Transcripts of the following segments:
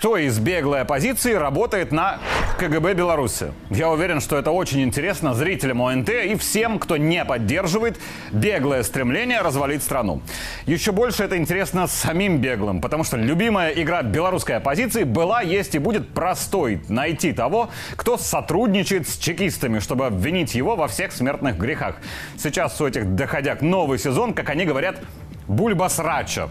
кто из беглой оппозиции работает на КГБ Беларуси. Я уверен, что это очень интересно зрителям ОНТ и всем, кто не поддерживает беглое стремление развалить страну. Еще больше это интересно самим беглым, потому что любимая игра белорусской оппозиции была, есть и будет простой. Найти того, кто сотрудничает с чекистами, чтобы обвинить его во всех смертных грехах. Сейчас у этих доходяг новый сезон, как они говорят, бульбасрача.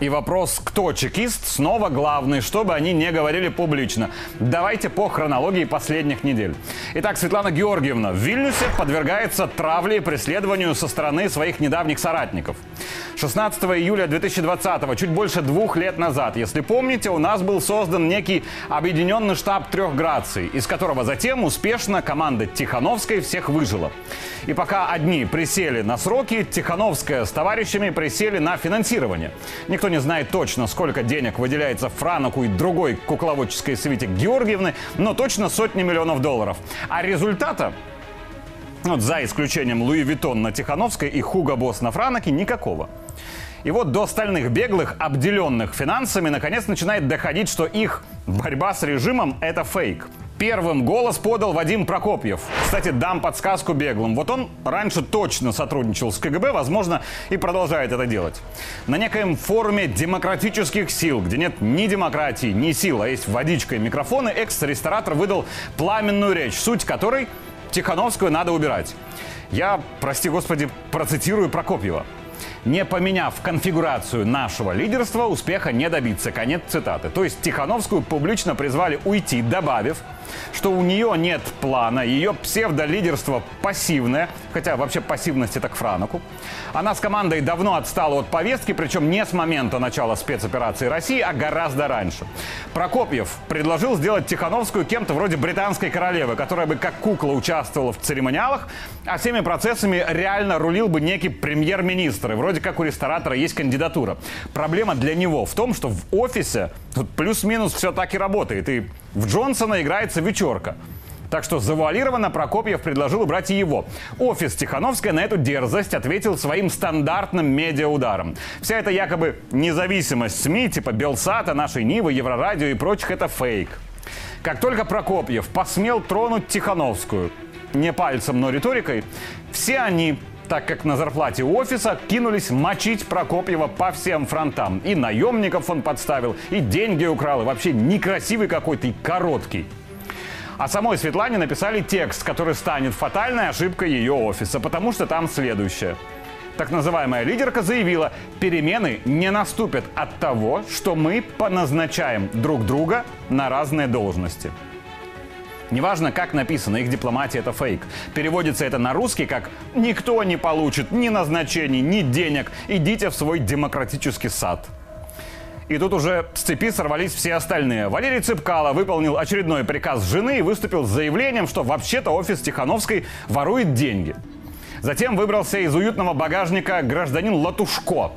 И вопрос, кто чекист, снова главный, чтобы они не говорили публично. Давайте по хронологии последних недель. Итак, Светлана Георгиевна в Вильнюсе подвергается травле и преследованию со стороны своих недавних соратников. 16 июля 2020, чуть больше двух лет назад, если помните, у нас был создан некий объединенный штаб трех граций, из которого затем успешно команда Тихановской всех выжила. И пока одни присели на сроки, Тихановская с товарищами присели на финансирование. Никто не знает точно, сколько денег выделяется Франоку и другой кукловодческой свите Георгиевны, но точно сотни миллионов долларов. А результата вот за исключением Louis Vuitton на Тихановской и Hugo Boss на Франоке никакого. И вот до остальных беглых, обделенных финансами, наконец начинает доходить, что их борьба с режимом – это фейк. Первым голос подал Вадим Прокопьев. Кстати, дам подсказку беглым. Вот он раньше точно сотрудничал с КГБ, возможно, и продолжает это делать. На некоем форуме демократических сил, где нет ни демократии, ни сил, а есть водичка и микрофоны, экс-ресторатор выдал пламенную речь, суть которой Тихановскую надо убирать. Я, прости господи, процитирую Прокопьева. Не поменяв конфигурацию нашего лидерства, успеха не добиться. Конец цитаты. То есть Тихановскую публично призвали уйти, добавив, что у нее нет плана, ее псевдолидерство пассивное, хотя вообще пассивность это к Франоку. Она с командой давно отстала от повестки, причем не с момента начала спецоперации России, а гораздо раньше. Прокопьев предложил сделать Тихановскую кем-то вроде британской королевы, которая бы как кукла участвовала в церемониалах, а всеми процессами реально рулил бы некий премьер-министр. И вроде как у ресторатора есть кандидатура. Проблема для него в том, что в офисе плюс-минус все так и работает. И в Джонсона играется вечерка. Так что завуалированно Прокопьев предложил убрать и его. Офис Тихановская на эту дерзость ответил своим стандартным медиаударом. Вся эта якобы независимость СМИ, типа Белсата, нашей Нивы, Еврорадио и прочих, это фейк. Как только Прокопьев посмел тронуть Тихановскую, не пальцем, но риторикой, все они так как на зарплате офиса кинулись мочить Прокопьева по всем фронтам. И наемников он подставил, и деньги украл, и вообще некрасивый какой-то и короткий. А самой Светлане написали текст, который станет фатальной ошибкой ее офиса, потому что там следующее. Так называемая лидерка заявила, перемены не наступят от того, что мы поназначаем друг друга на разные должности. Неважно, как написано, их дипломатия это фейк. Переводится это на русский как «никто не получит ни назначений, ни денег, идите в свой демократический сад». И тут уже с цепи сорвались все остальные. Валерий Цыпкало выполнил очередной приказ жены и выступил с заявлением, что вообще-то офис Тихановской ворует деньги. Затем выбрался из уютного багажника гражданин Латушко,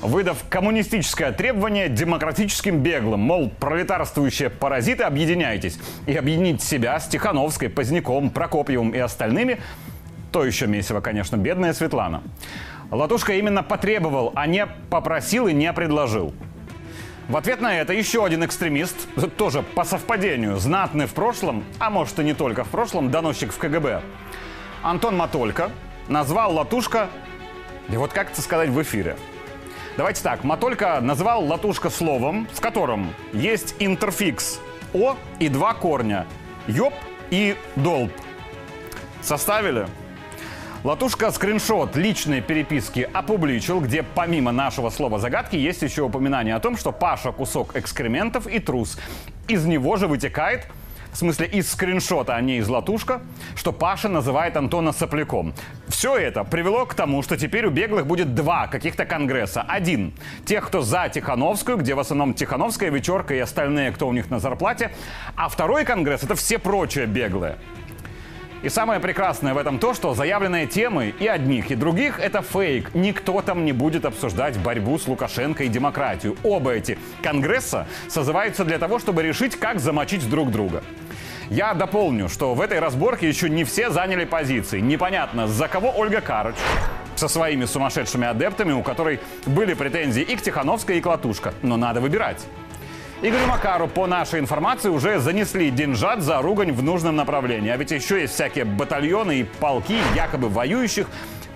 выдав коммунистическое требование демократическим беглым. Мол, пролетарствующие паразиты, объединяйтесь. И объединить себя с Тихановской, Поздняком, Прокопьевым и остальными – то еще месиво, конечно, бедная Светлана. Латушка именно потребовал, а не попросил и не предложил. В ответ на это еще один экстремист, тоже по совпадению, знатный в прошлом, а может и не только в прошлом, доносчик в КГБ, Антон Матолько назвал Латушка, и вот как это сказать в эфире – Давайте так, Матолька назвал латушка словом, в котором есть интерфикс О и два корня. Ёб и долб. Составили? Латушка скриншот личной переписки опубличил, где помимо нашего слова загадки есть еще упоминание о том, что Паша кусок экскрементов и трус. Из него же вытекает в смысле из скриншота, а не из латушка, что Паша называет Антона сопляком. Все это привело к тому, что теперь у беглых будет два каких-то конгресса. Один – тех, кто за Тихановскую, где в основном Тихановская, Вечерка и остальные, кто у них на зарплате. А второй конгресс – это все прочие беглые. И самое прекрасное в этом то, что заявленные темы и одних, и других – это фейк. Никто там не будет обсуждать борьбу с Лукашенко и демократию. Оба эти конгресса созываются для того, чтобы решить, как замочить друг друга. Я дополню, что в этой разборке еще не все заняли позиции. Непонятно, за кого Ольга Карыч со своими сумасшедшими адептами, у которой были претензии и к Тихановской, и к Латушко. Но надо выбирать. Игорю Макару, по нашей информации, уже занесли деньжат за ругань в нужном направлении. А ведь еще есть всякие батальоны и полки якобы воюющих,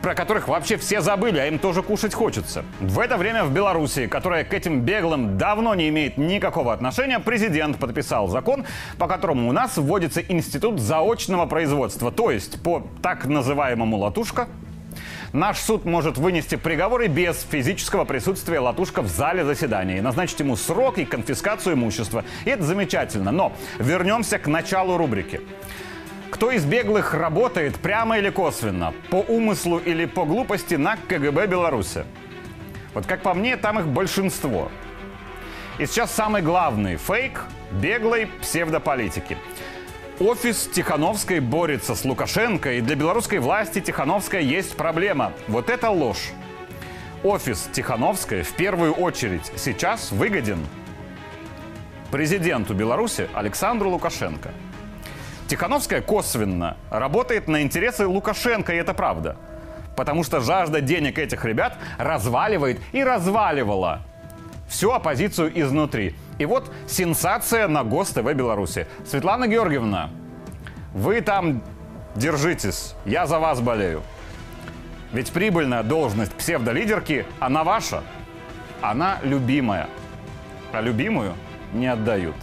про которых вообще все забыли, а им тоже кушать хочется. В это время в Беларуси, которая к этим беглым давно не имеет никакого отношения, президент подписал закон, по которому у нас вводится институт заочного производства. То есть по так называемому латушка Наш суд может вынести приговоры без физического присутствия Латушка в зале заседания и назначить ему срок и конфискацию имущества. И это замечательно. Но вернемся к началу рубрики. Кто из беглых работает прямо или косвенно, по умыслу или по глупости на КГБ Беларуси? Вот как по мне, там их большинство. И сейчас самый главный фейк беглой псевдополитики – Офис Тихановской борется с Лукашенко, и для белорусской власти Тихановская есть проблема. Вот это ложь. Офис Тихановской в первую очередь сейчас выгоден президенту Беларуси Александру Лукашенко. Тихановская косвенно работает на интересы Лукашенко, и это правда. Потому что жажда денег этих ребят разваливает и разваливала всю оппозицию изнутри. И вот сенсация на ГОСТ-ТВ Беларуси. Светлана Георгиевна, вы там держитесь, я за вас болею. Ведь прибыльная должность псевдолидерки, она ваша. Она любимая. А любимую не отдают.